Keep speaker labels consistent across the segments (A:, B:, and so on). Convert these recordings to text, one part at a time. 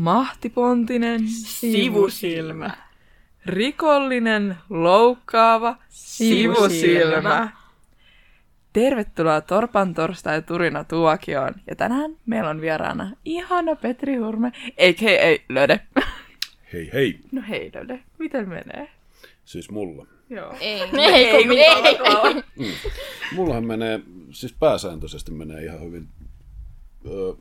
A: Mahtipontinen
B: Sivusilmä.
A: Rikollinen, loukkaava sivusilmä. Tervetuloa Torpan torstai Turina tuokioon. Ja tänään meillä on vieraana ihana Petri Hurme, a.k.a. Löde.
C: Hei hei,
A: No hei Löde, miten menee?
C: siis mulla.
A: Joo.
B: Ei,
D: Ei, kun ei.
C: Mm. Mullahan menee, siis pääsääntöisesti menee ihan hyvin ö,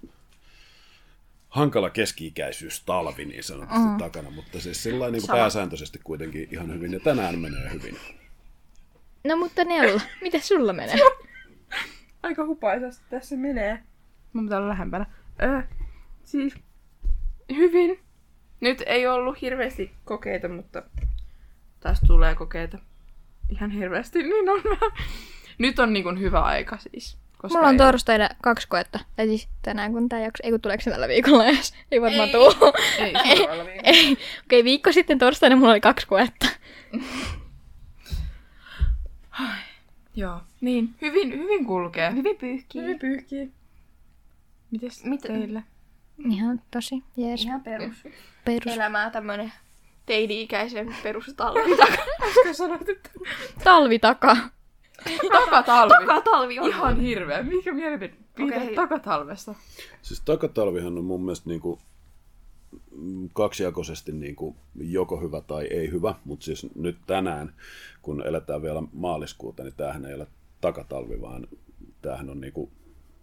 C: hankala keski-ikäisyys talvi niin sanotusti mm. takana, mutta siis sillä niin kuin pääsääntöisesti kuitenkin ihan hyvin ja tänään menee hyvin.
D: No mutta Nella, miten sulla menee?
A: Aika hupaisasti tässä menee. Mun pitää olla lähempänä. Öö, siis hyvin. Nyt ei ollut hirveästi kokeita, mutta taas tulee kokeita ihan hirveästi, niin on. Nyt on niin hyvä aika siis. Koska
D: Mulla on
A: ei-
D: torstaina kaksi koetta. Tai siis tänään kun tää jakso... Ei kun tuleeko se tällä viikolla edes? Ei varmaan tuu.
A: Ei, viikolla.
D: Ei. Okei, viikko sitten torstaina mulla oli kaksi koetta.
A: Joo. Niin, hyvin, hyvin kulkee.
B: Hyvin pyyhkii.
A: Hyvin pyyhkii. Mites
B: Mitä-
A: teillä?
D: Ihan tosi jees.
B: Ihan perus.
D: Perus.
B: Elämää tämmönen teini-ikäisen perustalvi.
A: Äsken sanoit, että
D: Talvitaka.
A: Takatalvi.
B: Takatalvi on.
A: Ihan hirveä. Mikä mielipide okay. takatalvesta?
C: Siis takatalvihan on mun mielestä niin kuin, mm, kaksijakoisesti niin kuin joko hyvä tai ei hyvä, mutta siis nyt tänään, kun eletään vielä maaliskuuta, niin tämähän ei ole takatalvi, vaan tämähän on niin kuin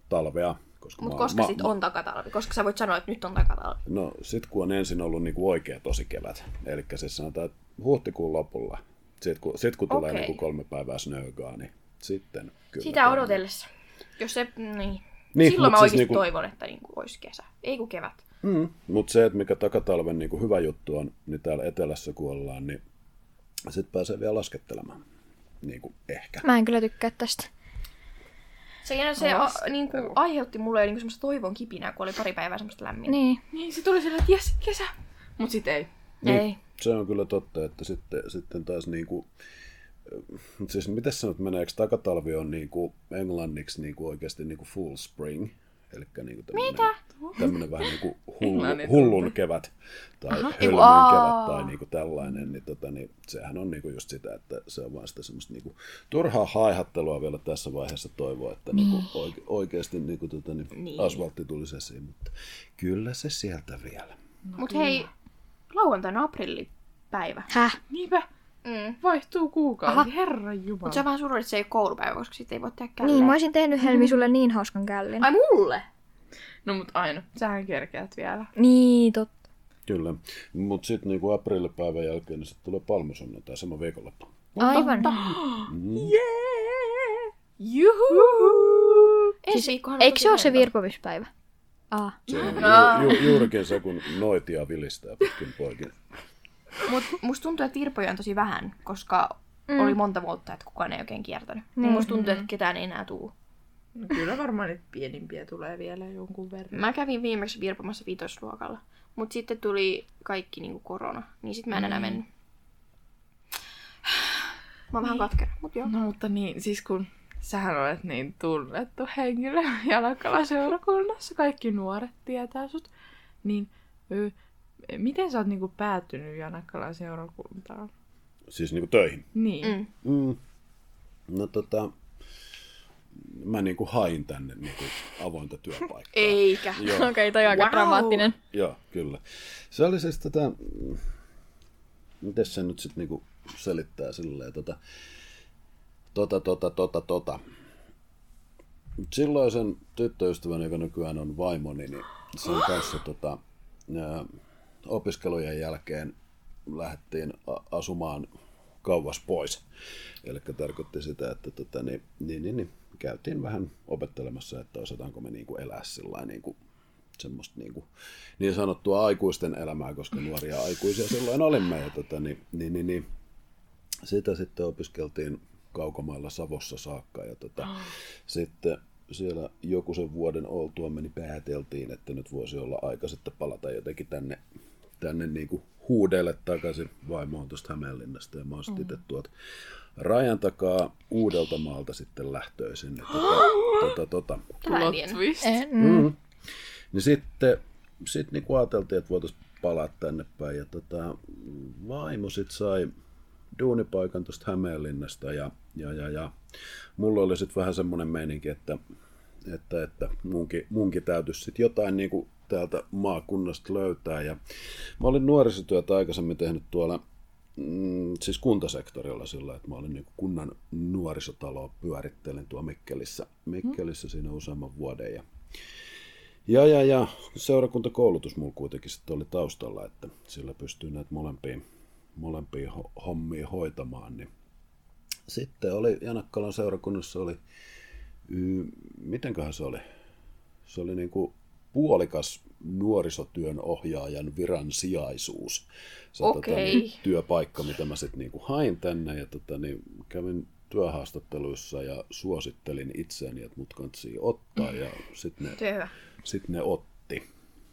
C: talvea. Koska
B: Mut
C: maa-
B: koska
C: ma-
B: sit
C: ma-
B: on takatalvi? Koska sä voit sanoa, että nyt on takatalvi.
C: No sit kun on ensin ollut niinku oikea tosi kevät, eli siis sanotaan, että huhtikuun lopulla, sit kun, sit kun tulee
B: Okei.
C: niinku kolme päivää snögaa, niin sitten kyllä.
B: Sitä
C: käy.
B: odotellessa. Jos se, niin.
C: Niin,
B: niin Silloin mä
C: siis
B: oikeesti
C: niinku-
B: toivon, että niinku olisi kesä. Ei kun kevät.
C: Mm, mutta se, että mikä takatalven niinku hyvä juttu on, niin täällä etelässä kun ollaan, niin sit pääsee vielä laskettelemaan. Niinku ehkä.
D: Mä en kyllä tykkää tästä.
B: Se, se a,
A: Lasketelu.
B: niinku, aiheutti mulle niinku semmoista toivon kipinää, kun oli pari päivää semmoista lämmintä.
D: Niin.
A: Niin, se tuli silleen, että jes, kesä. Mut sit ei.
C: Niin,
B: Ei.
C: Se on kyllä totta, että sitten, sitten taas niinku, mut siis miten sanot, meneekö takatalvi on niinku englanniksi niinku oikeasti niinku full spring? Eli niinku tämmönen,
B: Mitä?
C: tämmönen vähän niinku hullu,
A: Englannin
C: hullun kevät tai
B: Aha.
C: hölmön
B: aa.
C: kevät tai niinku tällainen, niin, tota, niin sehän on niinku just sitä, että se on vaan sitä semmoista niinku turhaa haihattelua vielä tässä vaiheessa toivoa, että niinku oike, oikeasti niinku tota, niin,
B: Niin.
C: asfaltti tulisi esiin, mutta kyllä se sieltä vielä.
B: No, Mut hei, lauantaina aprillipäivä.
D: Häh?
A: Niinpä.
B: Mm.
A: Vaihtuu kuukausi.
D: Aha.
A: Herran jumala.
B: Mut se on vähän surullista, että se ei ole koulupäivä, koska sitten ei voi tehdä källeen.
D: Niin, mä olisin tehnyt Helmi sulle niin hauskan källin.
B: Ai mulle?
A: No mut aina. Sähän kerkeät vielä.
D: Niin, totta.
C: Kyllä, mutta sitten niinku aprillipäivän jälkeen niin sit tulee palmusunnuntai sama viikonloppu.
D: Aivan.
A: Jee! Juhu!
B: Ensi viikkohan on
D: Eikö se ole se
B: lento.
D: Aa.
C: Se on ju, ju, juurikin se, kun noitia vilistää pitkin poikin.
B: Mut musta tuntuu, että virpoja on tosi vähän, koska mm. oli monta vuotta, että kukaan ei oikein kiertänyt. Niin.
D: Niin.
B: Musta tuntuu, että ketään ei enää tuu.
A: No kyllä varmaan niitä pienimpiä tulee vielä jonkun verran.
B: Mä kävin viimeksi virpomassa viitosluokalla. Mut sitten tuli kaikki niinku korona, niin sit mä en enää mennyt. Mä oon vähän katkera, mut joo.
A: No mutta niin, siis kun sähän olet niin tunnettu henkilö Janakkala-seurakunnassa, kaikki nuoret tietää sut, niin ö, miten sä oot niinku päätynyt Janakkala-seurakuntaan?
C: Siis niinku töihin.
A: Niin.
B: Mm.
C: Mm. No tota, mä niinku hain tänne niinku avointa työpaikkaa.
B: Eikä.
D: Okei, okay, toi on aika
B: Wow.
D: dramaattinen.
C: joo, kyllä. Se oli siis tätä, miten se nyt sitten niinku selittää silleen, tota, tota, tota, tota, tota. Silloisen tyttöystävän, joka nykyään on vaimoni, niin sen kanssa tota, opiskelujen jälkeen lähdettiin asumaan kauas pois. Eli tarkoitti sitä, että tota, niin, niin, niin, niin, käytiin vähän opettelemassa, että osataanko me niinku elää sillä niinku, semmoista niinku, niin sanottua aikuisten elämää, koska nuoria aikuisia silloin olimme. Ja tota, niin, niin, niin, niin, sitä sitten opiskeltiin kaukomailla Savossa saakka ja tota, sitten siellä joku sen vuoden oltua meni pääteltiin, että nyt voisi olla aika sitten palata jotenkin tänne, tänne niin kuin huudeille takaisin. Vaimo on tuosta Hämeenlinnasta ja mä oon sitten itse tuolta rajan takaa uudelta maalta sitten lähtöisin. Tota, tota, tota.
B: En,
C: Mm. Niin sitten sitten niinku ajateltiin, että voitaisiin palaa tänne päin. Ja tota, vaimo sitten sai duunipaikan tuosta Hämeenlinnasta ja, ja, ja, ja mulla oli sitten vähän semmoinen meininki, että, että, että munkin, munkin täytyisi sitten jotain niinku täältä maakunnasta löytää. Ja mä olin nuorisotyötä aikaisemmin tehnyt tuolla mm, siis kuntasektorilla sillä, että mä olin niin kunnan nuorisotaloa pyörittelin tuo Mikkelissä, Mikkelissä siinä useamman vuoden. Ja, ja, ja, ja seurakuntakoulutus mulla kuitenkin sitten oli taustalla, että sillä pystyy näitä molempia, molempia ho- hommia hoitamaan. Niin. Sitten oli Janakkalan seurakunnassa oli, y, mitenköhän se oli? Se oli niin kuin puolikas nuorisotyön ohjaajan viran sijaisuus. Se tota,
B: Okei.
C: niin, työpaikka, mitä mä sitten niinku hain tänne ja tota, niin, kävin työhaastatteluissa ja suosittelin itseäni, että mut kansi ottaa ja sitten ne, sit ne otti.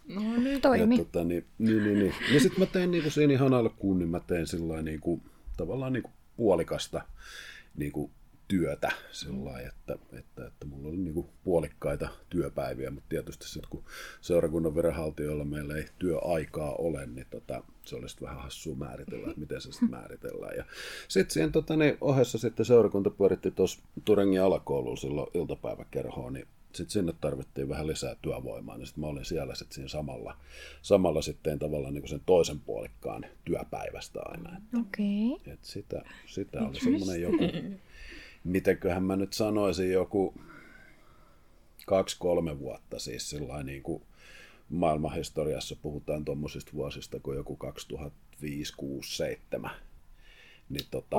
A: No niin.
D: Toimi.
C: Ja, tota, niin, niin, niin, niin. ja sitten mä tein niinku siinä ihan alkuun, niin mä tein sillä niinku, tavallaan niinku puolikasta niinku työtä sillä lailla, että, että, että mulla oli niinku puolikkaita työpäiviä, mutta tietysti sitten kun seurakunnan viranhaltijoilla meillä ei työaikaa ole, niin tota, se olisi vähän hassua määritellä, että miten se sitten määritellään. Ja sitten siihen tota, niin ohessa sitten seurakunta pyöritti tuossa Turengin alakoululla silloin iltapäiväkerhoon, niin sitten sinne tarvittiin vähän lisää työvoimaa, niin sitten mä olin siellä sitten siinä samalla, samalla sitten tavallaan niin sen toisen puolikkaan työpäivästä aina.
D: Okei. Okay.
C: et sitä, sitä oli semmoinen joku, mitenköhän mä nyt sanoisin, joku kaksi-kolme vuotta siis sellainen niin kuin maailmanhistoriassa puhutaan tuommoisista vuosista kuin joku 2005, 6, 7. Niin tota,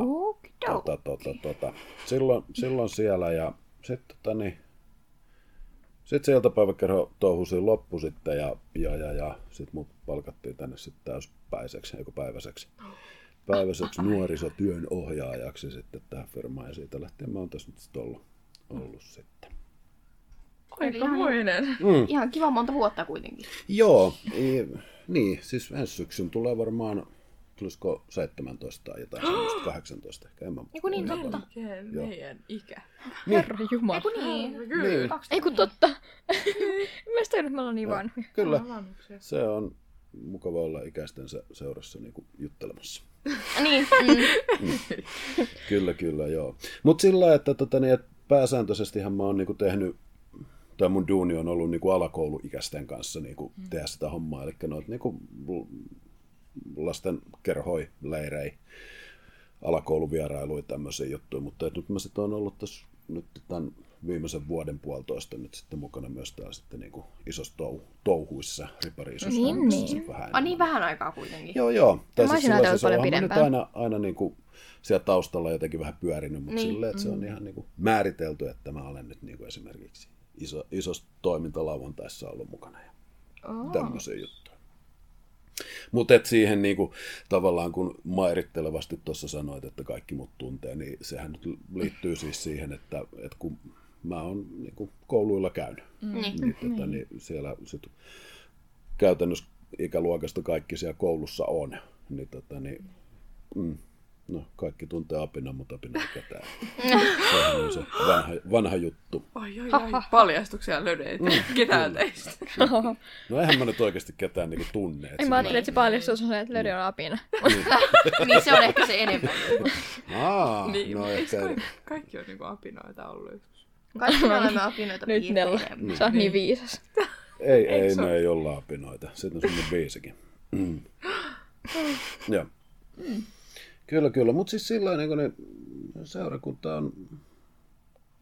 C: tota, tota, tota, silloin, silloin siellä ja sitten tota, niin, sitten se iltapäiväkerho touhusi loppu sitten ja, ja, ja, ja sitten mut palkattiin tänne sitten täyspäiseksi, eikö päiväiseksi, päiväiseksi nuorisotyön ohjaajaksi sitten tähän firmaan ja siitä lähtien mä oon tässä nyt sitten ollut, ollut sitten.
A: Aikamoinen.
C: Mm.
B: Ihan kiva monta vuotta kuitenkin.
C: Joo, niin, siis ensi syksyn tulee varmaan, tulisiko 17 tai jotain semmoista, 18 ehkä, en mä
B: Eiku niin, totta.
A: Meidän ikä.
D: Herra Jumala.
B: Eiku niin.
C: Niin,
D: Ei kun totta. Mä sitä että me ollaan niin vanhoja.
C: kyllä, se on mukava olla ikäistensä seurassa niin kuin juttelemassa.
B: Niin. Mm.
C: Kyllä, kyllä, joo. Mutta sillä lailla, että, tota, niin, että pääsääntöisestihän mä oon niinku tehnyt, tai mun duuni on ollut niinku alakouluikäisten kanssa niinku mm. tehdä sitä hommaa, eli noita niinku lasten kerhoi, leirei, alakouluvierailuja, tämmöisiä juttuja, mutta nyt mä sitten on ollut tässä nyt tämän viimeisen vuoden puolitoista nyt sitten mukana myös täällä sitten niinku isossa tou- touhuissa, ripari isossa
D: Niin, niin.
C: vähän
B: Ah, niin vähän aikaa kuitenkin.
C: Joo, joo. Tai
D: Mä olisin
C: siis siis
D: paljon
C: oonhan mä nyt
D: pidempään.
C: aina, aina niin kuin siellä taustalla jotenkin vähän pyörinyt, mutta
B: Niin.
C: niin. silleen, että se on ihan niin kuin määritelty, että mä olen nyt niin kuin esimerkiksi iso, isossa toimintalavontaissa ollut mukana ja
B: Oh.
C: tämmöisiä juttuja. Mutta et siihen niinku, tavallaan kun mairittelevasti tuossa sanoit, että kaikki mut tuntee, niin sehän nyt liittyy siis siihen, että, että kun mä oon niinku, kouluilla käynyt,
B: Niin.
C: niin, tota, niin siellä sit käytännössä ikäluokasta kaikki siellä koulussa on, niin, tota, niin mm, no, kaikki tuntee apina, mutta apina ei ketään. Sehän on se vanha, vanha juttu.
A: Ai, ai, ai. Paljastuksia löydöitä. Ketään teistä.
C: No eihän mä nyt oikeasti ketään niinku tunne.
D: Ei
C: se-
D: mä ajattelin, että se paljastus on se, että Lödi on apina.
B: niin se on ehkä se enemmän.
C: Aa,
A: Niin,
C: no ehkä,
A: kaikki, kaikki on niinku apinoita ollut.
B: Kaikki me olemme apinoita
D: Nyt Nella.
B: piirtejä.
D: Sä oot niin viisas.
C: ei, ei,
A: se
C: me
A: ole?
C: ei olla apinoita. Sitten on semmoinen biisikin. Mm. Joo. Kyllä, kyllä. Mutta siis sillä niin ne seurakunta on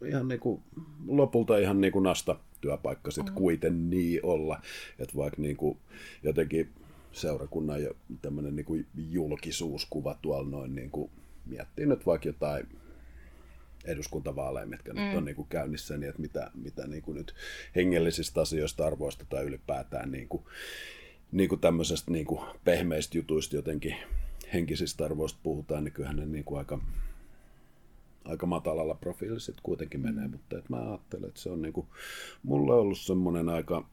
C: ihan niinku, lopulta ihan niinku nasta työpaikka sitten kuiten niin olla. Että vaikka niinku jotenkin seurakunnan jo tämmöinen niinku julkisuuskuva tuolla noin niinku, miettii nyt vaikka jotain eduskuntavaaleja, mitkä mm. nyt on niin kuin käynnissä, niin että mitä, mitä niin kuin nyt hengellisistä asioista, arvoista tai ylipäätään niin kuin, niin kuin tämmöisestä niin kuin pehmeistä jutuista jotenkin henkisistä arvoista puhutaan, niin kyllähän ne niin kuin aika, aika matalalla profiililla sitten kuitenkin menee, mutta et mä ajattelen, että se on niin kuin, mulle ollut semmoinen aika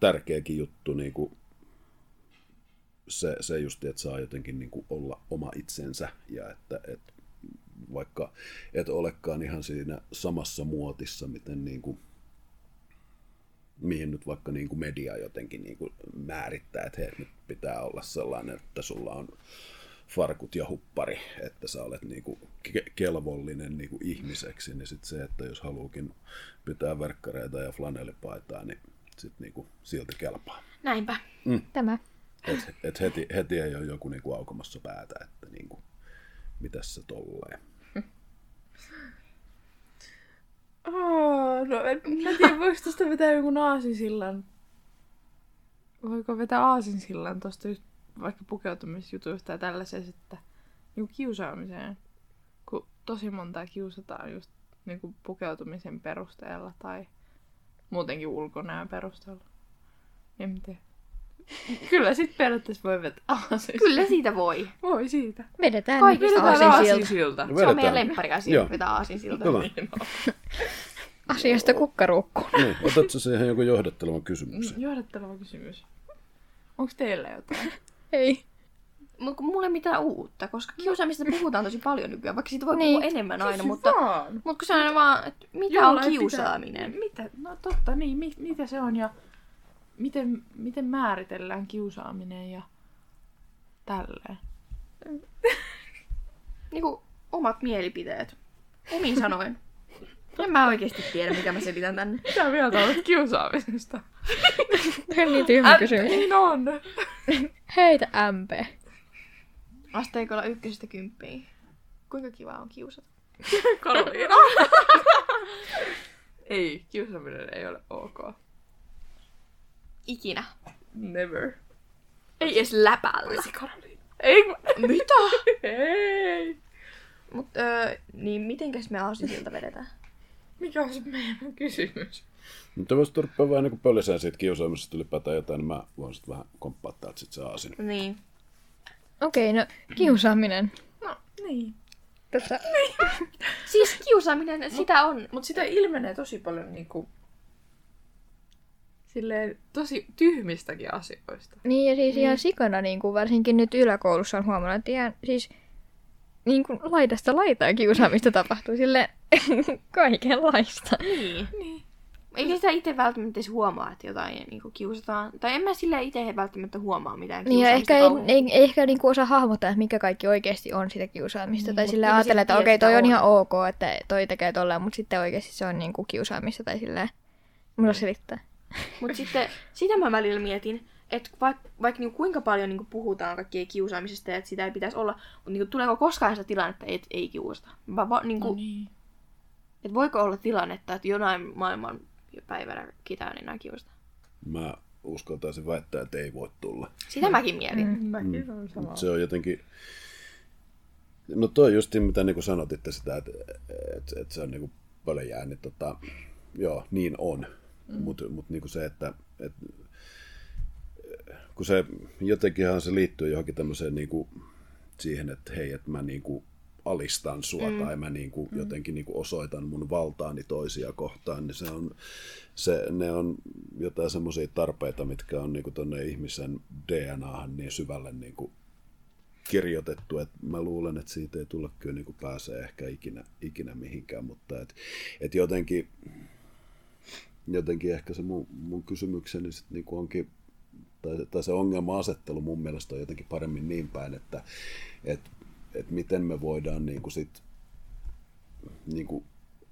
C: tärkeäkin juttu niin kuin se, se just, että saa jotenkin niin kuin olla oma itsensä ja että, että vaikka et olekaan ihan siinä samassa muotissa, miten niin kuin mihin nyt vaikka niin kuin media jotenkin niin kuin määrittää, että hei, nyt pitää olla sellainen, että sulla on farkut ja huppari, että sä olet niin kuin ke- kelvollinen niin kuin ihmiseksi, niin sitten se, että jos haluukin pitää verkkareita ja flanellipaitaa, niin sitten niin kuin silti kelpaa.
B: Näinpä.
D: Tämä.
C: Et, et heti, heti ei ole joku niin kuin aukomassa päätä, että niin kuin, mitäs se tolleen.
A: Oh, no en, mä tiedän, voiko tästä vetää jonkun aasinsillan? Voiko vetää aasinsillan tosta just vaikka pukeutumisjutuista ja tällaisesta, että niinku kiusaamiseen, kun tosi montaa kiusataan just niinku pukeutumisen perusteella tai muutenkin ulkonäön perusteella. En tiedä. Kyllä sit periaatteessa voi vetää aasinsillan.
B: Kyllä siitä voi.
A: Voi siitä.
D: Vedetään
A: Vedetään
D: aasinsilta.
A: aasinsilta.
B: Se on meidän lemppariasia,
C: Joo.
B: vetää aasinsilta.
C: Hyvä.
D: Asiasta kukkaruukkuun.
C: Niin, otatko siihen jonkun johdattelevan kysymyksen?
A: Johdatteleva kysymys. Onko teillä jotain?
D: Ei.
B: Mutta kun mulla ei mitään uutta, koska kiusaamista puhutaan tosi paljon nykyään, vaikka siitä voi
D: Niin.
B: puhua enemmän aina, mutta,
A: vaan.
B: mutta kun se on aina vaan, että mitä
A: Jolla
B: on
A: ei
B: kiusaaminen?
A: Pitää, mitä? No totta, niin. Mi, mitä se on ja miten, miten määritellään kiusaaminen ja tälleen.
B: Niinku omat mielipiteet. Omin sanoin. En mä oikeasti tiedä, mitä mä selitän tänne.
A: Mitä mieltä olet kiusaamisesta?
D: Tämä on niin tyhmä kysymys.
A: Niin on.
D: Heitä MP.
B: Asteikolla ykkösestä kymppiin. Kuinka kiva on kiusata?
A: Karoliina. ei, kiusaaminen ei ole ok.
B: Ikinä.
A: Never.
B: Ei edes läpällä.
A: Karoliina. Ei.
B: Mitä?
A: Ei.
B: Mut öö, niin mitenkäs me aasinsilta vedetään?
A: Mikä on se meidän kysymys?
C: Mutta jos turppaa vähän niin pölliseen siitä kiusaamisesta ylipäätään jotain, niin mä voin sitten vähän komppaa täältä sit se aasin.
B: Niin.
D: Okei, no kiusaaminen.
A: No, niin.
D: Tässä.
B: Siis kiusaaminen, sitä on.
A: Mutta sitä ilmenee tosi paljon niinku... Silleen tosi tyhmistäkin asioista.
D: Niin ja siis ihan sikana, niin kuin varsinkin nyt yläkoulussa on huomannut, että ihan siis niin kuin laidasta laitaa kiusaamista tapahtuu sille kaikenlaista.
B: Niin.
A: Niin.
B: Eikä sitä itse välttämättä edes huomaa, että jotain niin kiusataan. Tai en mä sillä itse välttämättä huomaa mitään
D: Niin ja
B: kiusaamista
D: ehkä ei, ei, ei ehkä niinku osaa hahmottaa, että mikä kaikki oikeasti on sitä kiusaamista.
B: Niin,
D: tai sillä ajatella, että okei, toi on
B: on.
D: ihan ok, että toi tekee tolleen, mutta sitten oikeasti se on niinku kiusaamista tai silleen. Mulla selittää.
B: Mutta sitten sitä mä välillä mietin, että vaikka vaik niinku kuinka paljon niinku puhutaan kaikkea kiusaamisesta ja että sitä ei pitäisi olla, mutta niinku, tuleeko koskaan sitä tilannetta, että ei kiusata? Va, va, niinku, no niin.
A: Niin.
B: et voiko olla tilannetta, että jonain maailman päivänä ketään enää kiusata?
C: Mä uskaltaisin väittää, että ei voi tulla.
B: Sitä mäkin mietin. Mm.
A: Mäkin on sama.
C: Se on jotenkin... No toi just mitä niin sanotitte sitä, että, että, että se on niin pöljää, niin tota, joo, niin on. Mm. Mutta mut niin se, että, että kun se jotenkinhan se liittyy johonkin tämmöiseen niin kuin siihen, että hei, että mä niin kuin alistan sua mm. tai mä niin kuin mm. jotenkin niin kuin osoitan mun valtaani toisia kohtaan, niin se on, se, ne on jotain semmoisia tarpeita, mitkä on niin kuin tonne ihmisen DNAhan niin syvälle niin kuin kirjoitettu, että mä luulen, että siitä ei tulla kyllä niin kuin pääsee ehkä ikinä, ikinä mihinkään, mutta et, et jotenkin, jotenkin ehkä se mun, mun kysymykseni sit niin kuin onkin, tai, tai se ongelma-asettelu mun mielestä on jotenkin paremmin niin päin, että et, et miten me voidaan niin kuin sit, niin kuin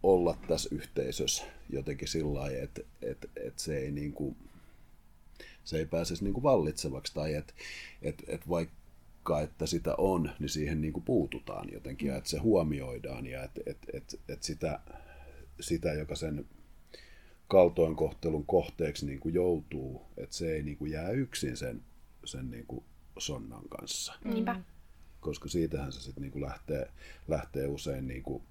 C: olla tässä yhteisössä jotenkin sillä lailla, että et, et se ei niin kuin, se ei pääsisi niin kuin vallitsevaksi tai että et, et vaikka että sitä on, niin siihen niin kuin puututaan jotenkin ja että se huomioidaan ja että et, et, et sitä, sitä, joka sen kaltoinkohtelun kohteeksi niin kuin joutuu, että se ei niin kuin jää yksin sen, sen niin kuin sonnan kanssa.
B: Niinpä.
C: Koska siitähän se sitten niin lähtee, lähtee usein niin kuin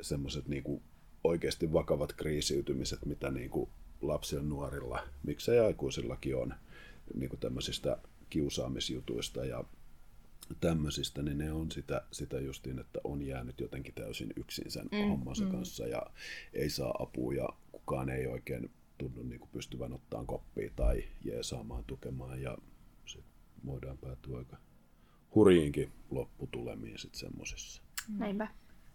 C: semmoiset niin kuin oikeasti vakavat kriisiytymiset, mitä niin kuin lapsilla, nuorilla, miksei aikuisillakin on, niin kuin tämmöisistä kiusaamisjutuista ja tämmöisistä, niin ne on sitä, sitä justiin, että on jäänyt jotenkin täysin yksin sen mm, hommansa mm. kanssa ja ei saa apua ja kukaan ei oikein tunnu niin kuin pystyvän ottaa koppia tai jeesaamaan, tukemaan ja sitten voidaan päätyä aika hurjiinkin lopputulemiin sitten semmoisissa.
B: Näinpä.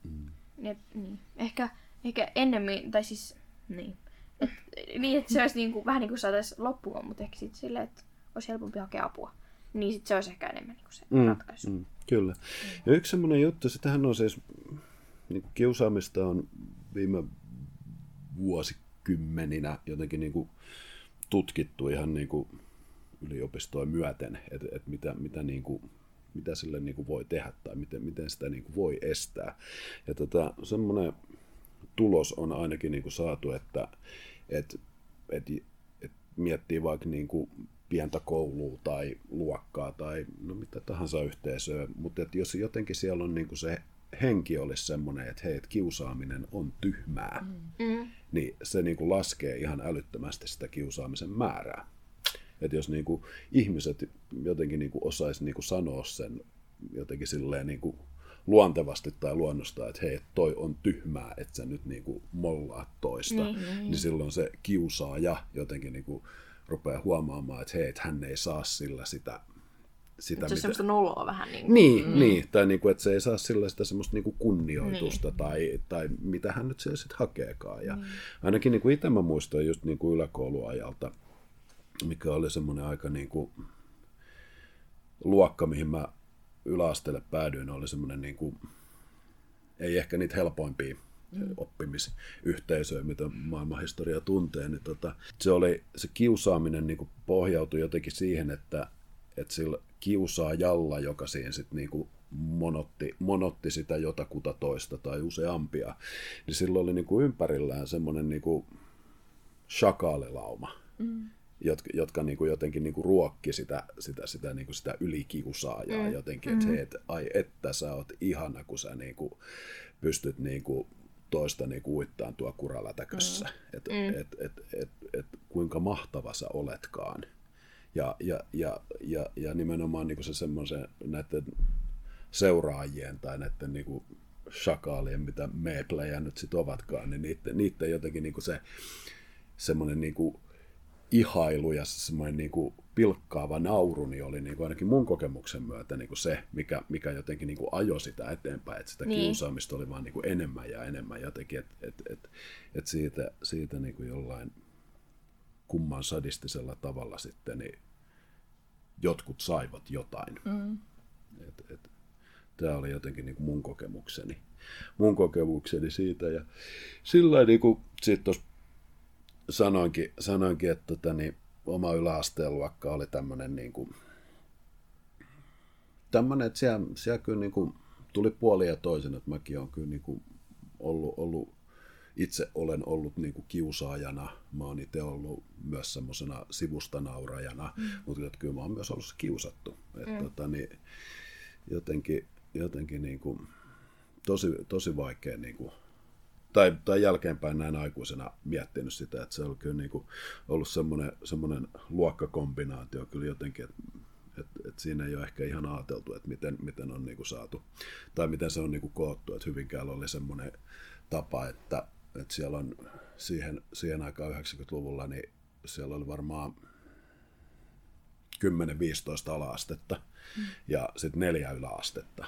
B: Mm. Et, niin. Ehkä, ehkä ennemmin, tai siis, niin. Et, niin, että se olisi niinku, vähän niin kuin saataisiin loppuun, mutta ehkä sitten silleen, että olisi helpompi hakea apua. Niin sitten se olisi ehkä enemmän niinku se mm. ratkaisu. Mm.
C: Mm, kyllä. Ja yksi semmoinen juttu, sitähän on siis, niin kuin kiusaamista on viime vuosikymmeninä jotenkin niin kuin tutkittu ihan niin kuin yliopistoa myöten, että, että mitä, mitä, niin kuin, mitä sille niin kuin voi tehdä tai miten, miten sitä niin kuin voi estää. Ja tota, semmoinen tulos on ainakin niin kuin saatu, että, että, että, että miettii vaikka niin kuin pientä koulua tai luokkaa tai no mitä tahansa yhteisöä, mutta että jos jotenkin siellä on niin kuin se henki olisi semmoinen, että hei, että kiusaaminen on tyhmää,
B: Mm.
C: niin se niin kuin laskee ihan älyttömästi sitä kiusaamisen määrää. Että jos niin kuin ihmiset jotenkin niin kuin osaisi niin kuin sanoa sen jotenkin silleen niin kuin luontevasti tai luonnostaan, että hei, toi on tyhmää, että sä nyt niin kuin mollaat toista,
B: Niin,
C: niin, niin silloin se kiusaaja jotenkin niin kuin rupeaa huomaamaan, että hei, että hän ei saa sillä sitä, sitä
B: Se on
C: mitä-
B: semmoista noloa vähän niin kuin.
C: niin, mm. niin, tai niinku, että se ei saa sillä sitä semmoista niinku kunnioitusta niin. tai, tai mitä hän nyt siellä sitten hakeekaan. Ja ainakin niinku itse mä muistan just niinku yläkouluajalta, mikä oli semmoinen aika niinku luokka, mihin mä yläasteelle päädyin, oli semmoinen niinku, ei ehkä niitä helpoimpia mm. oppimisyhteisöjä, mitä maailmanhistoria tuntee, niin tota, se, oli, se kiusaaminen niin pohjautui jotenkin siihen, että, että sillä kiusaajalla, joka siinä sitten niin monotti, monotti sitä jotakuta toista tai useampia, niin silloin oli niin kuin ympärillään semmoinen niin kuin shakaalilauma, mm. Jotka, jotka niin kuin jotenkin niin kuin ruokki sitä, sitä, sitä, niin kuin sitä ylikiusaajaa mm. jotenkin, että mm. hei, et, ai että sä oot ihana, kun sä niin kuin pystyt niin kuin toista niin kuin uittaan tuo kuralätäkössä, mm. että
B: Mm.
C: et, et, et, et, kuinka mahtava sä oletkaan. Ja, ja, ja, ja, ja nimenomaan niin kuin se semmoisen näiden seuraajien tai näiden niin kuin shakaalien, mitä meeplejä nyt sitten ovatkaan, niin niiden, niiden jotenkin niin kuin se semmoinen niin kuin ihailu ja semmoinen niin kuin pilkkaava nauru niin oli niin kuin ainakin mun kokemuksen myötä niin kuin se, mikä, mikä jotenkin niin kuin ajoi sitä eteenpäin, että sitä
B: Niin.
C: kiusaamista oli vaan niin kuin enemmän ja enemmän jotenkin, että et, et, et siitä, siitä niin kuin jollain kumman sadistisella tavalla sitten niin jotkut saivat jotain. Mm. Et, et, tämä oli jotenkin niin kuin mun kokemukseni, mun kokemukseni siitä ja sillä niin kuin sit tuossa sanoinkin, sanoinkin että tota, niin, oma yläasteen luokka oli tämmöinen niin kuin, tämmöinen, että siellä, siellä kyllä niin kuin, tuli puoli ja toisin, että mäkin olen kyllä niin kuin, ollut, ollut, itse olen ollut niin kuin kiusaajana, mä oon itse ollut myös semmoisena sivusta naurajana, mm. mutta että kyllä mä oon myös ollut se kiusattu. Että, mm. tota, niin, jotenkin, jotenkin niin kuin, tosi, tosi vaikea niin kuin, tai, tai jälkeenpäin näin aikuisena miettinyt sitä, että se on kyllä niin kuin ollut semmoinen, semmoinen luokkakombinaatio kyllä jotenkin, että että että siinä ei ole ehkä ihan ajateltu, että miten, miten on niin kuin saatu, tai miten se on niin kuin koottu, että Hyvinkäällä oli semmoinen tapa, että, että siellä on siihen, siihen aikaan 90-luvulla, niin siellä oli varmaan 10-15 ala-astetta ja sitten neljä yläastetta.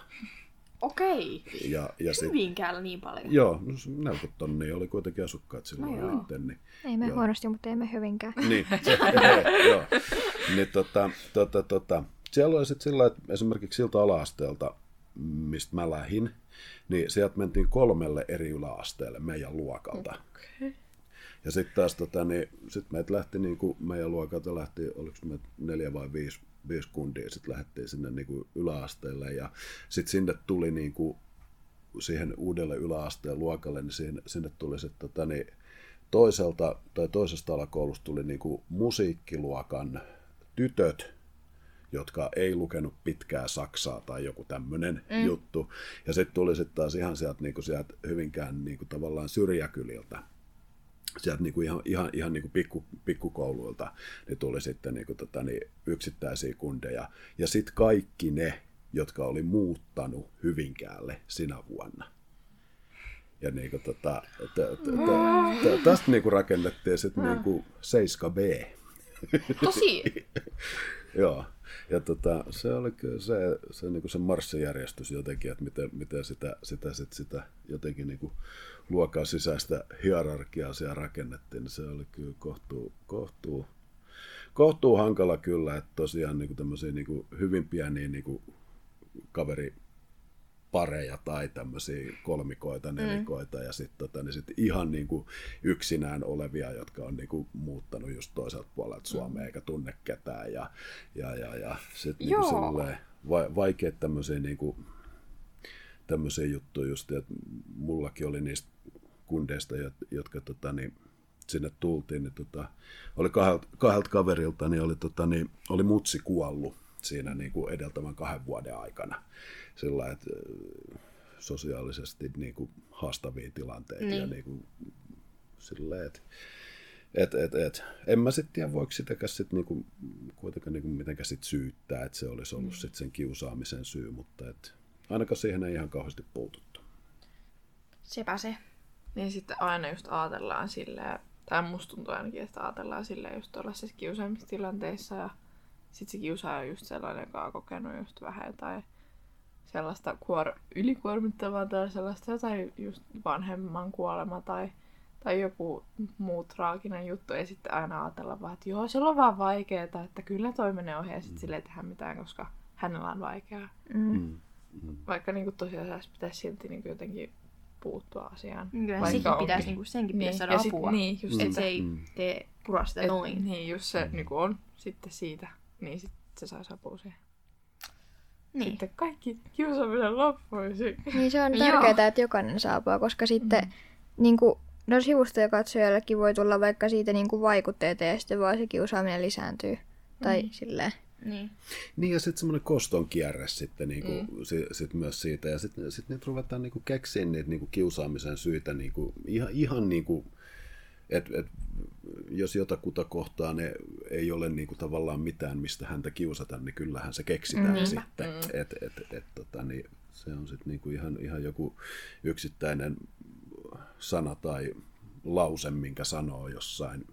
B: Okei.
C: Ja, ja sit,
B: Hyvinkäällä niin paljon.
C: Joo, no se 40 tonnia oli kuitenkin asukkaat silloin
B: No joo.
C: niin,
D: Ei me
C: Joo.
D: huonosti, mutta emme hyvinkään.
C: niin, se, joo, joo. Niin, tota, tota, tota, siellä oli sitten sillä, että esimerkiksi siltä ala-asteelta, mistä mä lähdin, niin sieltä mentiin kolmelle eri yläasteelle meidän luokalta.
B: Okei.
C: Ja sitten taas tota, niin, sit meitä lähti, niin kuin meidän luokalta lähti, oliko me neljä vai viisi, viisi kundia, sitten lähdettiin sinne niin kuin yläasteelle ja sitten sinne tuli niin kuin, siihen uudelle yläasteen luokalle, niin sinne, sinne tuli sitten tota, niin, toiselta tai toisesta alakoulusta tuli niin kuin musiikkiluokan tytöt, jotka ei lukenut pitkää saksaa tai joku tämmöinen mm. juttu. Ja sitten tuli sitten taas ihan sieltä, niin kuin sieltä Hyvinkään niin kuin tavallaan syrjäkyliltä sieltä niin kuin ihan, ihan, ihan niin kuin pikku, pikkukouluilta niin tuli sitten niin kuin, tota, niin yksittäisiä kundeja. Ja sitten kaikki ne, jotka oli muuttanut Hyvinkäälle sinä vuonna. Ja niin kuin, tota, t- t- t- t- tästä niin kuin rakennettiin sitten niin kuin 7B.
B: Tosi.
C: Joo. Ja tota, se oli kyllä se, se, niin se marssijärjestys jotenkin, että miten, miten sitä, sitä, sitä, sitä jotenkin niin luokan sisäistä hierarkiaa siellä rakennettiin, niin se oli kyllä kohtuu, kohtuu, kohtuu hankala kyllä, että tosiaan niin tämmöisiä niin hyvin pieniä niin kaveri pareja tai tämmöisiä kolmikoita, nelikoita mm. ja sitten tota, niin sit ihan niin kuin yksinään olevia, jotka on niin kuin muuttanut just toiselta puolelta Suomea mm. eikä tunne ketään ja, ja, ja, ja sitten niin kuin va, vaikea tämmöisiä niin kuin, tämmöisiä juttuja just, että mullakin oli niistä kundeista, jotka tota, niin, sinne tultiin, niin tota, oli kahdelta, kahdelta kaverilta, niin oli, tota, niin, oli mutsi kuollut siinä niin kuin edeltävän kahden vuoden aikana. Sillä että sosiaalisesti niin kuin haastavia tilanteita niin. ja niin kuin, sillä että et, et, et. En mä sitten tiedä, voiko sitäkään sit niinku, kuitenkaan niinku mitenkään sit syyttää, että se olisi ollut mm. sit sen kiusaamisen syy, mutta et, ainakaan siihen ei ihan kauheasti puututtu.
B: Sepä se.
A: Niin sitten aina just ajatellaan silleen, tai musta tuntuu ainakin, että ajatellaan silleen just tuollaisissa kiusaamistilanteissa ja sitten se kiusaaja on just sellainen, joka on kokenut just vähän jotain sellaista kuor- ylikuormittavaa tai sellaista jotain just vanhemman kuolema tai, tai joku muu traaginen juttu. Ja sitten aina ajatella vaan, että joo, se on vaan vaikeaa, että kyllä toi menee ohi ja sitten mm. sille ei tehdä mitään, koska hänellä on vaikeaa. Mm. Mm. mm. Vaikka niin kuin tosiaan pitäisi silti niin kuin jotenkin puuttua asiaan.
B: Kyllä, sekin pitäisi, niin kuin, senkin pitäisi niin, saada apua. Sit, niin, just että se ei mm. tee pura sitä et, noin.
A: Niin, just se mm. niin kuin on sitten siitä, niin sitten se saisi apua siihen. Niin. Sitten kaikki kiusaaminen loppuisi.
D: Niin se on tärkeää, että jokainen saa apua, koska sitten mm. niin kuin, no sivustoja katsojallekin voi tulla vaikka siitä niin kuin vaikutteita ja sitten vaan se kiusaaminen lisääntyy. Tai mm. silleen.
C: Niin. niin ja sitten semmoinen koston kierre sitten niinku, mm. si, sit myös siitä. Ja sitten sit niitä ruvetaan niinku keksiä niitä niinku kiusaamisen syitä niinku, ihan, ihan niinku, et, et, jos jotakuta kohtaan ne ei ole niinku tavallaan mitään, mistä häntä kiusata, niin kyllähän se keksitään mm. sitten. Mm. Et, et, et, tota, niin se on sitten niinku ihan, ihan joku yksittäinen sana tai lause, minkä sanoo jossain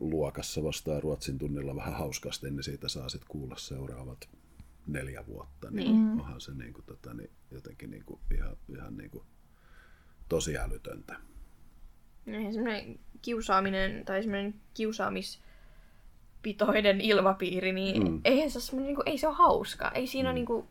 C: luokassa vastaan Ruotsin tunnilla vähän hauskasti, niin siitä saa sitten kuulla seuraavat neljä vuotta. Niin mm. onhan se niin kuin, tota, niin jotenkin niin kuin, ihan, ihan niin kuin, tosi älytöntä.
B: Niin, semmoinen kiusaaminen tai semmoinen kiusaamispitoinen ilmapiiri, niin mm. eihän se semmoinen, niin kuin, ei se ole hauska. Ei siinä mm. ole niin kuin,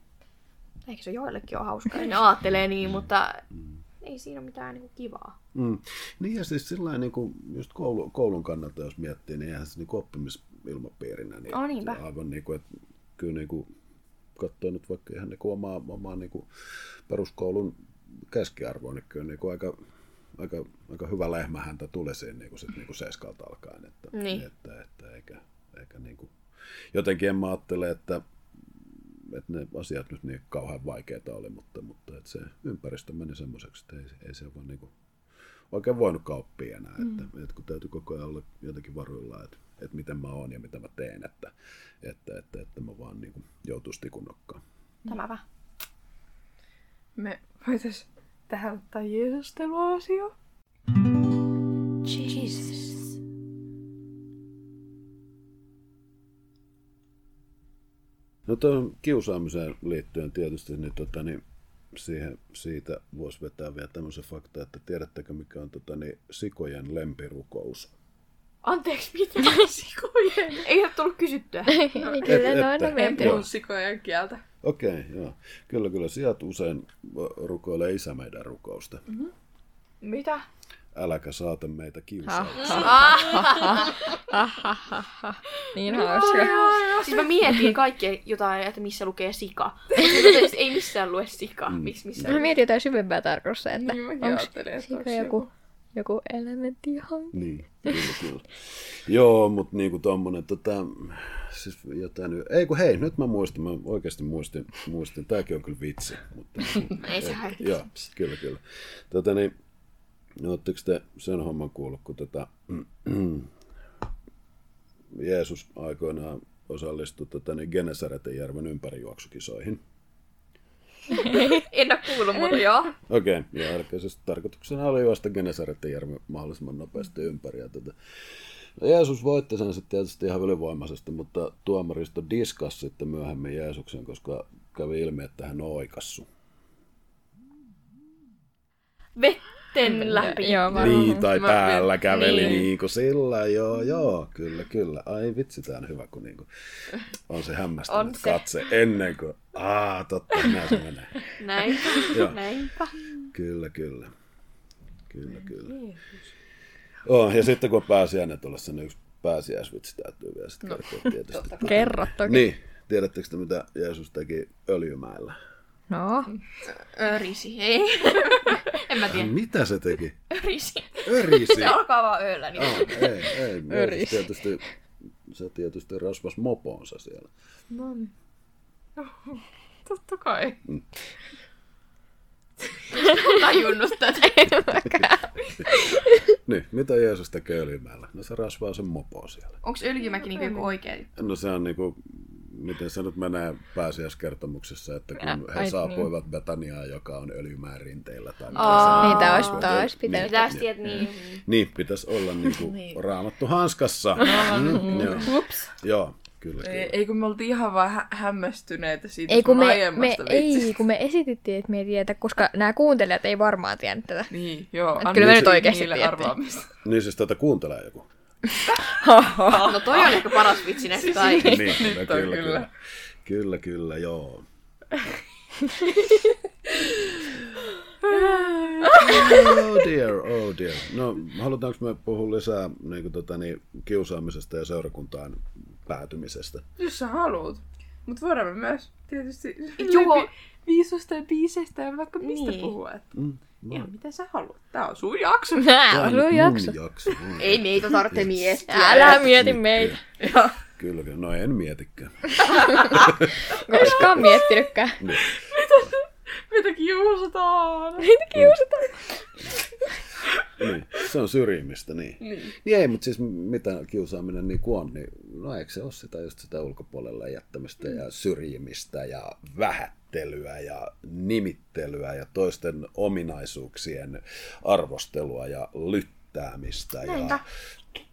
B: ehkä se joillekin on hauska, ja ne ajattelee niin, mutta mm ei siinä ole mitään niin kuin kivaa.
C: Mm. Niin ja siis sillä niin kuin just koulu, koulun kannalta, jos miettii, niin eihän se niin oppimisilmapiirinä. Niin
B: oh, niinpä.
C: Aivan niin kuin, että kyllä niin kuin, katsoo nyt vaikka ihan niin kuin omaa, omaa niin kuin peruskoulun keskiarvoa, niin kyllä niin kuin aika, aika, aika hyvä lehmähäntä tuli siinä niin kuin, sit, niin kuin seiskalta alkaen. Että, niin. että, että eikä, eikä niin kuin, jotenkin en mä ajattele, että että ne asiat nyt niin kauhean vaikeita oli, mutta, mutta että se ympäristö meni semmoiseksi, että ei, ei se vaan niin kuin oikein voinut kauppia enää, mm. että, että kun täytyy koko ajan olla jotenkin varuilla, että, että miten mä oon ja mitä mä teen, että, että, että, että mä vaan niin kuin joutuisi tikunnokkaan.
B: Tämä
A: Me voitaisiin tähän ottaa Jeesustelua-osio. Jesus.
C: No tuon kiusaamiseen liittyen tietysti, niin, tota, niin siihen, siitä voisi vetää vielä tämmöisen fakta, että tiedättekö mikä on tota, niin, sikojen lempirukous?
B: Anteeksi, mitä? sikojen? Ei ole tullut kysyttyä.
D: No, kyllä, et, no
A: aina En puhu sikojen kieltä.
C: Okei, okay, joo. Kyllä, kyllä. Sijat usein rukoilee isä meidän rukousta.
B: Mm-hmm. Mitä?
C: Äläkä saata meitä kiusaa.
D: niin hauska.
B: Siis mä mietin kaikkea jotain, että missä lukee sika. ei missään lue sika. Mm. Miks, missä
D: mä mietin jotain syvempää tarkoitusta, että niin, onko sika joku, joku elementti johonkin.
C: Niin, kyllä, kyllä. Joo, mutta niinku tommonen, tota, siis jotain, ei kun hei, nyt mä muistin, mä oikeasti muistin, muistin, tääkin on kyllä vitsi. Mutta,
B: ei se
C: Joo, kyllä, kyllä. Tota, niin, Oletteko te sen homman kuullut, kun tota, Jeesus aikoinaan osallistui tota, niin Genesaretin järven ympärijuoksukisoihin?
B: en ole kuullut, mutta joo.
C: Okei, okay, ja siis tarkoituksena oli juosta Genesaretin järven mahdollisimman nopeasti ympäri. Ja, tota, No Jeesus voitti sen sitten tietysti ihan ylivoimaisesti, mutta tuomaristo diskas sitten myöhemmin Jeesuksen, koska kävi ilmi, että hän on oikassu.
B: Vetten läpi.
D: Joo, mä
C: Niin, tai
A: Mä-
C: päällä käveli niin.
A: niin.
C: kuin sillä, joo, joo, kyllä, kyllä. Ai vitsi, tää on hyvä, kun niin kuin on se hämmästynyt
B: On se.
C: katse ennen kuin, aa, totta, näin se menee.
B: Näinpä,
C: Joo.
B: näinpä.
C: Kyllä, kyllä. Kyllä, kyllä. Oh, ja sitten kun on pääsiäinen tulossa, niin yksi pääsiäisvitsi täytyy vielä sitten
A: No,
C: kertoa tietysti.
D: Kerro toki.
C: Niin, tiedättekö te, mitä Jeesus teki Öljymäellä?
D: No,
B: Örisi, ei. en mä tiedä.
C: Mitä se teki?
B: Örisi.
C: Örisi.
B: Se alkaa vaan ööllä. Niin.
C: Oh, ei, ei.
A: Örisi.
C: tietysti, se tietysti rasvas moponsa siellä.
A: No niin. Totta kai.
B: Tajunnut tätä.
C: Niin, mitä Jeesus tekee Öljymäellä? No se rasvaa sen mopo siellä.
B: Onko öljymäki niinku joku juttu?
C: No se on niinku, miten se nyt menee pääsiäiskertomuksessa, että kun he saapuivat Betaniaan, joka on öljymään rinteillä. Tai se-
D: niitä olisi
C: Niin,
D: taas
C: niin,
D: pitänyt.
B: Pitäisi tietää, niin.
C: Niin, pitäisi olla niinku
A: Niin.
C: raamattu hanskassa. Mm, joo.
B: Ups.
C: joo, kyllä,
A: Ei,
C: kyllä.
A: ei kun me oltiin ihan vaan hä- hämmästyneitä siitä
D: Ei kun, me, me, ei, kun me esitettiin, että me ei tiedä, koska nämä kuuntelijat ei varmaan tiennyt tätä.
A: Niin, joo.
D: Et kyllä me nyt oikeasti tiedettiin.
A: arvaamista.
C: Niin siis tätä kuuntelee joku.
B: No toi on ehkä paras vitsi näistä kaikista.
C: niin,
A: on
C: kyllä,
A: kyllä.
C: kyllä. Kyllä, kyllä, joo. oh dear, oh dear. No, halutaanko me puhua lisää niin kuin, tota, niin, kiusaamisesta ja seurakuntaan päätymisestä?
A: Jos sä haluut. Mut voidaan me myös tietysti
B: Joo.
A: vi- viisusta ja biiseistä ja vaikka mistä
B: Niin.
A: puhua. Että
C: Mm,
A: ihan mitä sä haluat. Tää on sun jakso.
C: Tää
D: on sun
C: mun
D: jakso.
C: jakso.
B: Ei meitä tarvitse miettiä.
D: Älä mieti meitä.
C: Kyllä, kyllä. No en mietikään.
D: Koskaan miettinytkään.
C: Niin.
A: Mitä kiusataan?
D: Niitä kiusataan.
C: Niin. Se on syrjimistä, niin.
A: Niin.
C: Niin ei, mutta siis mitä kiusaaminen niin kuin on, niin no eikö se ole sitä just sitä ulkopuolelle jättämistä ja syrjimistä ja vähättelyä ja nimittelyä ja toisten ominaisuuksien arvostelua ja lyttäämistä
B: Näinpä.
C: ja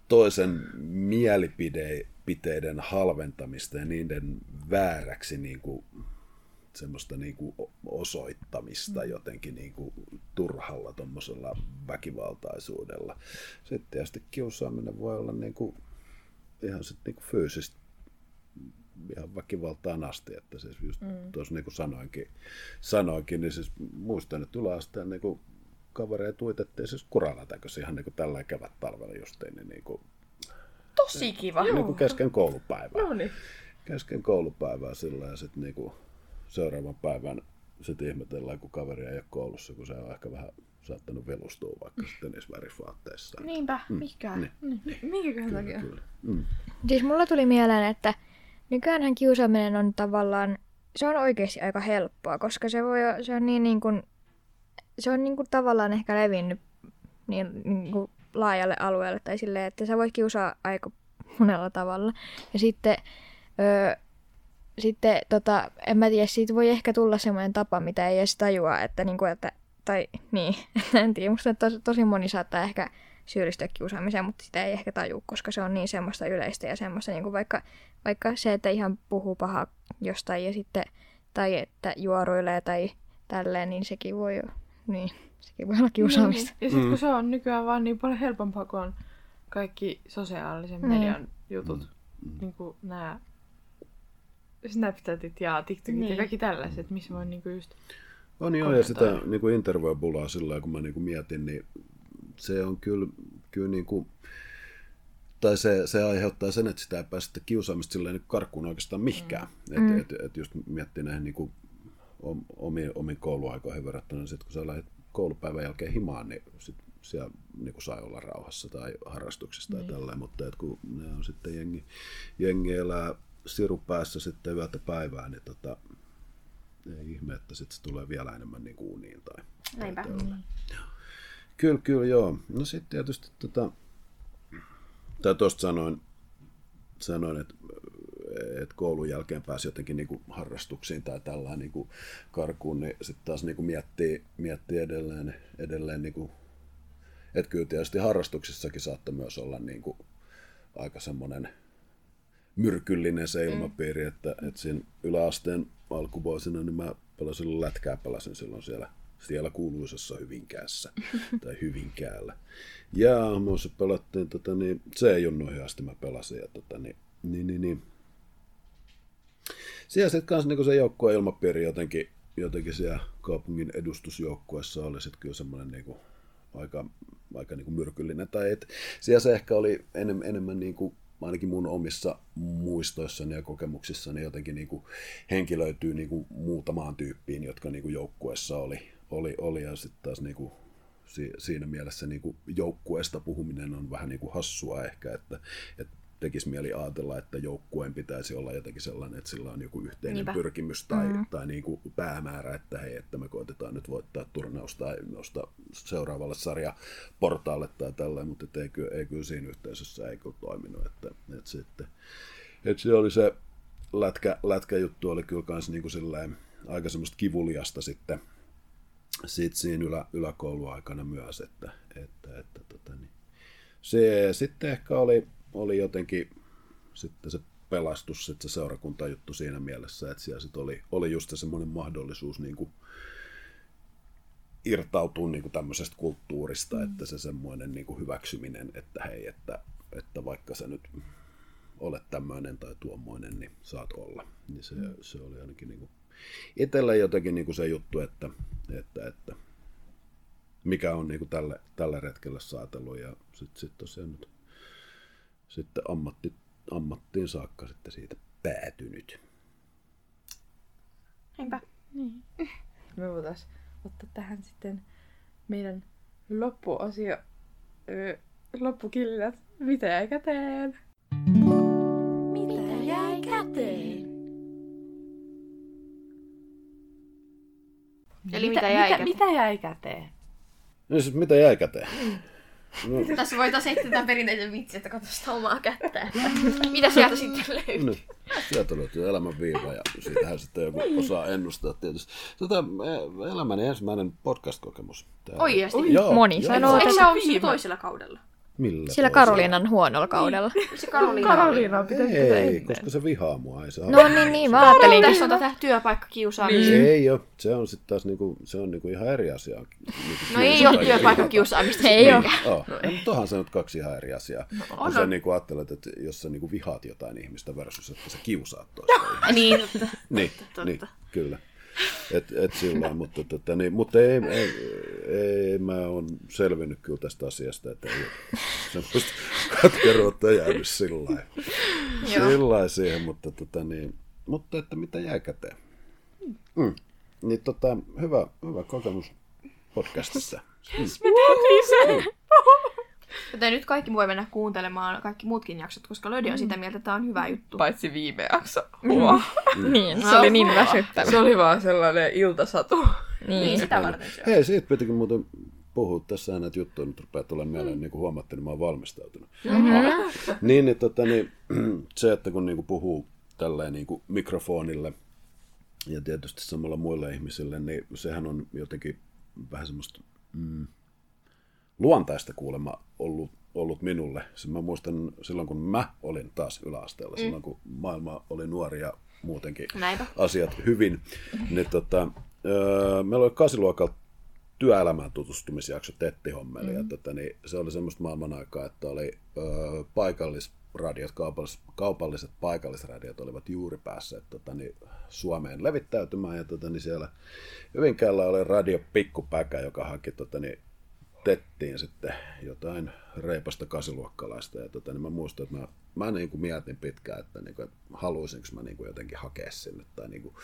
C: toisen mielipiteiden halventamista ja niiden vääräksi niin kuin, semmoista niin kuin osoittamista jotenkin niin kuin turhalla tuommoisella väkivaltaisuudella. Sitten tietysti kiusaaminen voi olla niin kuin, ihan sit niin kuin fyysistä ihan väkivaltaan asti, että siis just mm. tuossa niin kuin sanoinkin, sanoinkin, niin siis muistan, että yläasteen niin kuin kavereita tuitettiin siis kuralätäkössä ihan niin kuin tällä kevät talvella justiin, niin, niin kuin,
B: Tosi kiva.
C: niin kuin kesken koulupäivää
A: No niin.
C: kesken koulupäivää sillä ja sitten niinku seuraavan päivän sitten ihmetellään, kun kaveri ei ole koulussa, kun se on ehkä vähän saattanut velustua vaikka sitten niissä värisvaatteissa.
B: Niinpä, mikä?
C: Niin,
A: Minkäköhän takia?
C: kyllä. Mm.
D: Siis mulla tuli mieleen, että nykyäänhän kiusaaminen on tavallaan, se on oikeasti aika helppoa, koska se, voi, se on niin, niin kuin, se on niin kuin tavallaan ehkä levinnyt niin, niin kuin laajalle alueelle tai silleen, että sä voit kiusaa aika monella tavalla. Ja sitten, öö, sitten tota, en mä tiedä, siitä voi ehkä tulla semmoinen tapa, mitä ei edes tajua, että, niin kuin, että tai niin, en tiedä, musta tosi, tosi moni saattaa ehkä syyllistyä kiusaamiseen, mutta sitä ei ehkä taju, koska se on niin semmoista yleistä ja semmoista, niin kuin vaikka, vaikka se, että ihan puhuu pahaa jostain ja sitten, tai että juoruilee tai tälleen, niin sekin voi niin, sekin voi olla kiusaamista.
A: Ja sitten kun se on nykyään vaan niin paljon helpompaa, kun on kaikki sosiaalisen
D: Niin.
A: median jutut. Niin kuin nämä Snapchatit ja TikTokit
B: Niin.
A: ja kaikki tällaiset, missä voi niinku just...
C: On joo, ja sitä
A: kommentoida.
C: niin kuin interviewbulaa sillä kun mä niin kuin mietin, niin se on kyllä, kyllä niin kuin, tai se, se aiheuttaa sen, että sitä ei pääse sitä kiusaamista silleen niin karkuun oikeastaan mihinkään. Mm. Että et, et just miettii näihin niin kuin om- omiin, omiin kouluaikoihin verrattuna, niin sit kun sä lähdet koulupäivän jälkeen himaan, niin sit siellä niin kuin sai olla rauhassa tai harrastuksissa tai tälleen, mutta et kun ne on sitten jengi, jengi elää sirupäässä sitten yötä päivää, niin tota, ei ihme, että sitten se tulee vielä enemmän niin kuin uniin tai
B: Näinpä.
C: Kyllä, kyllä, joo. No sitten tietysti tota, tai tuosta sanoin, sanoin että, että koulun jälkeen pääsi jotenkin niin kuin harrastuksiin tai tällainen niin kuin karkuun, niin sitten taas niin kuin miettii, miettii edelleen, edelleen niin kuin, että kyllä tietysti harrastuksissakin saattoi myös olla niin kuin aika semmoinen myrkyllinen se ilmapiiri, että, että siinä yläasteen alkuvuosina niin mä pelasin lätkää, pelasin silloin siellä, siellä kuuluisessa Hyvinkäässä tai Hyvinkäällä. Ja muissa pelattiin, tota, niin, C-junnuihin asti mä pelasin ja tota, niin, niin, niin, niin. Siellä sitten kanssa niin se joukkueen ilmapiiri jotenkin, jotenkin siellä kaupungin edustusjoukkueessa oli sitten kyllä semmoinen niin kuin, aika, aika niin kuin myrkyllinen. Tai et, siellä se ehkä oli enemmän, enemmän niin kuin, ainakin mun omissa muistoissani ja kokemuksissani jotenkin niin kuin henkilöityy niin kuin muutamaan tyyppiin, jotka niin kuin joukkueessa oli, oli, oli. Ja sitten taas niin kuin si- siinä mielessä niin kuin joukkueesta puhuminen on vähän niin kuin hassua ehkä, että, että tekisi mieli ajatella, että joukkueen pitäisi olla jotenkin sellainen, että sillä on joku yhteinen
B: Niinpä.
C: pyrkimys tai, mm. tai niin kuin päämäärä, että hei, että me koitetaan nyt voittaa turnaus tai nousta seuraavalle sarja portaalle tai tällä, mutta ei, kyllä, ei kyllä siinä yhteisössä ei kyllä toiminut. Että, että sitten, että se oli se lätkä, lätkäjuttu oli kyllä kans niin kuin silleen, aika semmoista kivuliasta sitten, sitten siinä ylä, yläkouluaikana myös, että, että, että tota, niin. se sitten ehkä oli, oli jotenkin sitten se pelastus, sitten se seurakuntajuttu siinä mielessä, että siellä sitten oli, oli just se semmoinen mahdollisuus niin kuin irtautua niin kuin tämmöisestä kulttuurista, mm. että se semmoinen niin kuin hyväksyminen, että hei, että, että vaikka sä nyt olet tämmöinen tai tuommoinen, niin saat olla. Niin se, mm. se oli ainakin niin kuin itselle jotenkin niin kuin se juttu, että, että, että mikä on niin kuin tälle, tälle retkelle saatellut ja sitten sit tosiaan nyt sitten ammatti, ammattiin saakka sitten siitä päätynyt.
B: Niinpä.
A: Me voitais ottaa tähän sitten meidän loppuosio, loppukillat. Mitä jäi käteen?
B: Mitä jäi käteen? Eli mitä, jäi
A: mitä,
B: käteen?
A: mitä jäi käteen?
C: No siis mitä jäi käteen? No,
B: Tässä voitaisiin heittää tämän perinteisen vitsi, että katso sitä omaa kättä. Mitä sieltä sitten löytyy?
C: no, sieltä löytyy elämän viiva ja siitähän sitten joku osaa ennustaa tietysti. Tota, eh, elämäni ensimmäinen podcast-kokemus.
B: Oikeesti?
C: Joo,
D: Moni
C: joo.
D: sanoo,
B: Eikö se sillä toisella kaudella?
C: Millä
D: sillä? Karoliinan huonolla kaudella.
B: Se Karoliina.
A: Karoliina on pitänyt
C: Ei,
A: ennen.
C: koska se vihaa mua. Ei se
D: No niin, niin, mä ajattelin.
B: Tässä on tätä työpaikkakiusaamista.
C: Se ei ole. Se on sitten taas niinku, se on niinku ihan eri asia. Niinku
B: No ei ole työpaikkakiusaamista.
D: Ei.
C: Oh, no, mutta onhan se nyt kaksi ihan eri asiaa. No,
B: on,
C: jos sä
B: on.
C: niinku ajattelet, että jos sä niinku vihaat jotain ihmistä versus, että sä kiusaat toista ihmistä.
B: Niin, totta.
C: Niin,
B: totta.
C: niin kyllä. Et, et sillä mutta, tota, niin, mutta ei, ei, ei, mä oon selvinnyt kyllä tästä asiasta, että ei ole semmoista katkeruutta jäänyt sillä lailla. Siihen, mutta, tota, niin, mutta että mitä jää käteen. Mm. Niin tota, hyvä, hyvä kokemus podcastissa.
A: Me tehtiin se!
B: Joten nyt kaikki voi mennä kuuntelemaan kaikki muutkin jaksot, koska Lödi on sitä mieltä, että tämä on hyvä juttu.
A: Paitsi viime jakso. Wow.
D: Niin, se oli niin väsyttävä.
A: Se oli vaan sellainen iltasatu.
B: Niin, sitä varten se on.
C: Hei, siitä pitikin muuten puhua. Tässä näitä juttuja nyt rupeaa tulemaan mieleen, niin kuin huomattiin, niin mä oon valmistautunut. Mm-hmm. niin, niin, tota, niin, se, että kun niin kuin puhuu tälleen niin kuin mikrofonille ja tietysti samalla muille ihmisille, niin sehän on jotenkin vähän semmoista mm, luontaista kuulemma ollut, ollut minulle. Se mä muistan silloin, kun mä olin taas yläasteella, mm. silloin kun maailma oli nuori ja muutenkin
B: Näinpä.
C: asiat hyvin, niin tota, öö, meillä oli kasiluokalla työelämään tutustumisjakso Tetti Hommeli, mm. ja tota, niin se oli semmoista maailman aikaa, että oli öö, paikallisradiot, kaupallis, kaupalliset paikallisradiot olivat juuri päässeet tota, niin, Suomeen levittäytymään, ja tota, niin siellä Hyvinkäällä oli radio Pikkupäkä, joka haki tota, niin, tettiin sitten jotain reipasta kasiluokkalaista. Ja tota, niin mä muistan, että mä, mä niin kuin mietin pitkään, että, niin kuin, että haluaisinko mä niin kuin jotenkin hakea sinne. Tai niin kuin,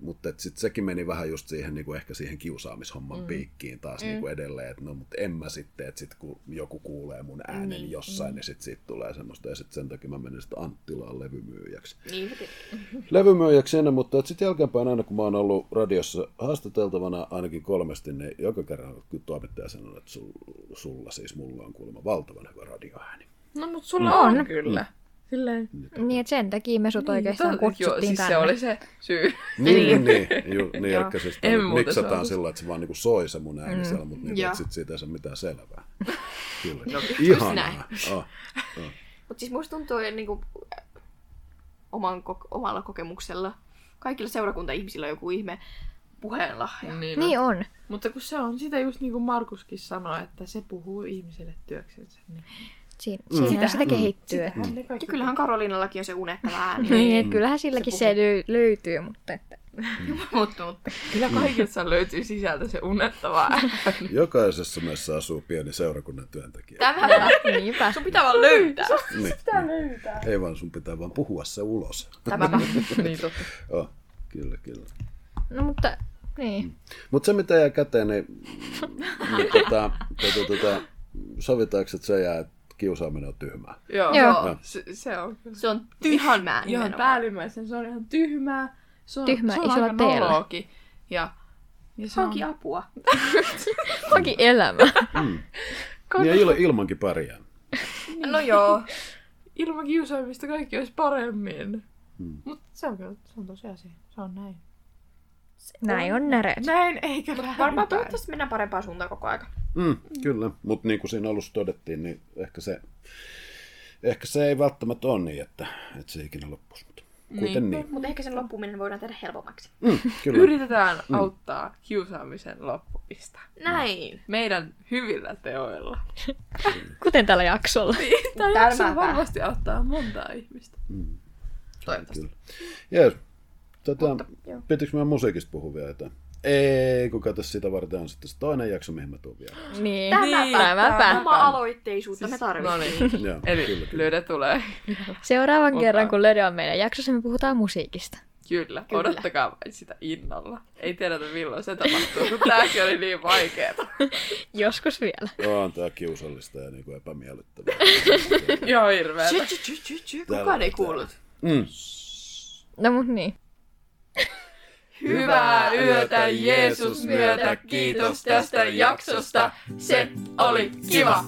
C: mutta sitten sekin meni vähän just siihen, niin kuin ehkä siihen kiusaamishomman mm. piikkiin taas mm. niin kuin edelleen, että no mutta en mä sitten, että sit kun joku kuulee mun äänen niin. jossain, mm. niin sitten siitä tulee semmoista, ja sitten sen takia mä menin sitten Anttilaan levymyyjäksi
B: Niin,
C: levymyyjäksi ennen, mutta sitten jälkeenpäin aina kun mä oon ollut radiossa haastateltavana ainakin kolmesti, niin joka kerran kyllä toimittaja sanoo, että sul, sulla siis mulla on kuulemma valtavan hyvä radioääni.
A: No mut sulla on, on kyllä. Silleen...
D: Niin, että sen takia me sut oikeastaan
A: Niin,
D: kutsuttiin
A: joo, siis
D: tänne.
A: se oli se syy.
C: Niin, niin, ju, niin eli siis miksataan sillä, että se vaan niinku soi se mun ääni mm. siellä, mutta niinku, sit siitä ei saa mitään selvää. Kyllä.
B: No,
C: Ihanaa. Oh, oh.
B: Mutta siis musta tuntuu että niinku, oman, kok- omalla kokemuksella. Kaikilla seurakunta-ihmisillä on joku ihme puheenlahja.
A: Niin,
D: Niin on.
A: Mutta kun se on sitä just niin kuin Markuskin sanoi, että se puhuu ihmiselle työksensä. Niin.
D: Siin, siinähän sitä kehittyy.
A: Sitähän ne
B: Ja
A: kaikki
B: kyllähän Karoliinallakin on se unettava ääni.
D: Niin, että kyllähän silläkin se, löy- löytyy, mutta että...
B: mutta, mutta.
A: Kyllä kaikissa löytyy sisältä se unettava ääni.
C: Jokaisessa meessä asuu pieni seurakunnan työntekijä.
B: Tämä
D: Niinpä.
B: sun pitää vaan löytää.
C: Niin.
A: Pitää löytää.
C: Ei vaan sun pitää vaan puhua se ulos.
B: Tämä
A: niin totta.
C: Oh, kyllä, kyllä.
D: No mutta, niin.
C: Mutta se mitä jää käteen, niin, niin tota, tota, tota, sovitaanko, että se jää, että kiusaaminen on tyhmää?
A: Joo,
D: Joo.
A: Joo. Se, se on.
B: Se on tyhmää
A: Ihan
B: nimenomaan.
A: päällimmäisen, se on ihan tyhmää. Se on,
D: Tyhmää
A: se on
D: isolla
A: aika
D: teellä.
A: Ja, ja se on...
B: Hanki apua.
D: Onkin elämä.
C: Niin ja il, ilmankin pärjää.
B: No joo.
A: Ilman kiusaamista kaikki olisi paremmin.
C: Hmm.
A: Mutta se on kyllä, se on tosiasia. Se on näin.
D: Näin on näreet.
A: Näin eikä
B: Varmaan
A: väärinpäin.
B: toivottavasti mennään parempaan suuntaan koko aika.
C: Mm, kyllä, mutta niin kuin siinä alussa todettiin, niin ehkä se, ehkä se ei välttämättä ole niin, että, että se ikinä loppuisi. Mutta kuitenkin niin.
B: Mutta ehkä sen loppuminen voidaan tehdä helpommaksi.
C: Mm, kyllä.
A: Yritetään auttaa kiusaamisen loppumista.
B: Näin.
A: Meidän hyvillä teoilla.
D: Kuten tällä jaksolla.
A: Tämä
B: Tälmää
A: jakso varmasti auttaa montaa ihmistä.
C: Mm,
A: Toivottavasti.
C: kyllä. Jees. Tota,
B: Mutta,
C: pitikö meidän musiikista puhua vielä jotain? Ei, kun kato sitä varten on sitten se toinen jakso, mihin mä tuun vielä.
D: Niin.
B: Tämäpä.
D: Tämäpä.
B: Oma-aloitteisuutta me
A: No
B: tarvitsemme.
A: niin.
C: Joo,
A: Eli
C: kyllä, kyllä.
A: Löydä tulee.
D: Seuraavan
A: Olkaa.
D: kerran, kun Löde on meidän jaksossa, me puhutaan musiikista.
A: Kyllä,
B: Kyllä.
A: odottakaa vain sitä innolla. Ei tiedetä milloin se tapahtuu, kun tääkin oli niin vaikeeta.
D: Joskus vielä.
C: On tää kiusallista ja niin kuin epämiellyttävää.
A: Joo.
C: Täällä-
B: Kukaan ei kuullut.
C: Mm.
D: No mut niin.
A: Hyvää yötä Jeesus myötä, kiitos tästä jaksosta. Se oli kiva.